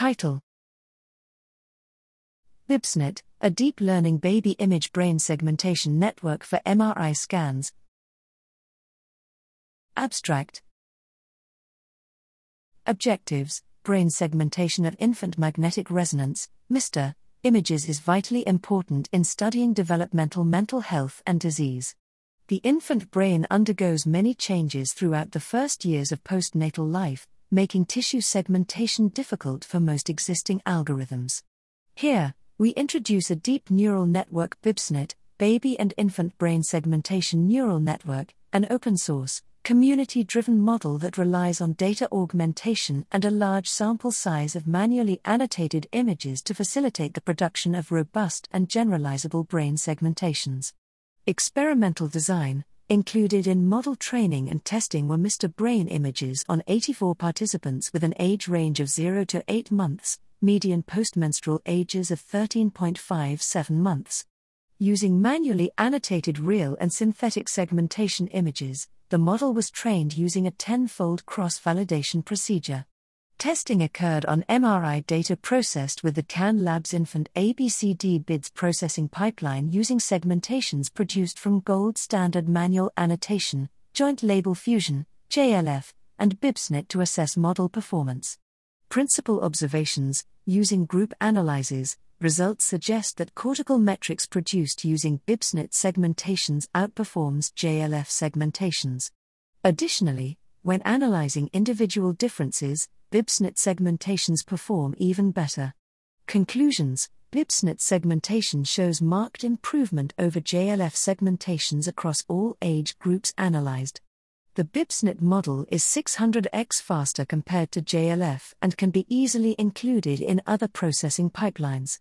Title BIBSNet, a deep learning baby image brain segmentation network for MRI scans. Abstract Objectives Brain segmentation of infant magnetic resonance, MR, images is vitally important in studying developmental mental health and disease. The infant brain undergoes many changes throughout the first years of postnatal life, making tissue segmentation difficult for most existing algorithms. Here, we introduce a deep neural network BIBSNet, Baby and Infant Brain Segmentation Neural Network, an open source, community driven model that relies on data augmentation and a large sample size of manually annotated images to facilitate the production of robust and generalizable brain segmentations. Experimental design, included in model training and testing were MR Brain images on 84 participants with an age range of 0 to 8 months, median postmenstrual ages of 13.57 months. Using manually annotated real and synthetic segmentation images, the model was trained using a tenfold cross validation procedure. Testing occurred on MRI data processed with DCAN Labs Infant ABCD BIDS processing pipeline using segmentations produced from gold standard manual annotation, joint label fusion, JLF, and BIBSNet to assess model performance. Principal observations using group analyses, results suggest that cortical metrics produced using BIBSNet segmentations outperforms JLF segmentations. Additionally, when analyzing individual differences, BIBSNet segmentations perform even better. Conclusions BIBSNet segmentation shows marked improvement over JLF segmentations across all age groups analyzed. The BIBSNet model is 600x faster compared to JLF and can be easily included in other processing pipelines.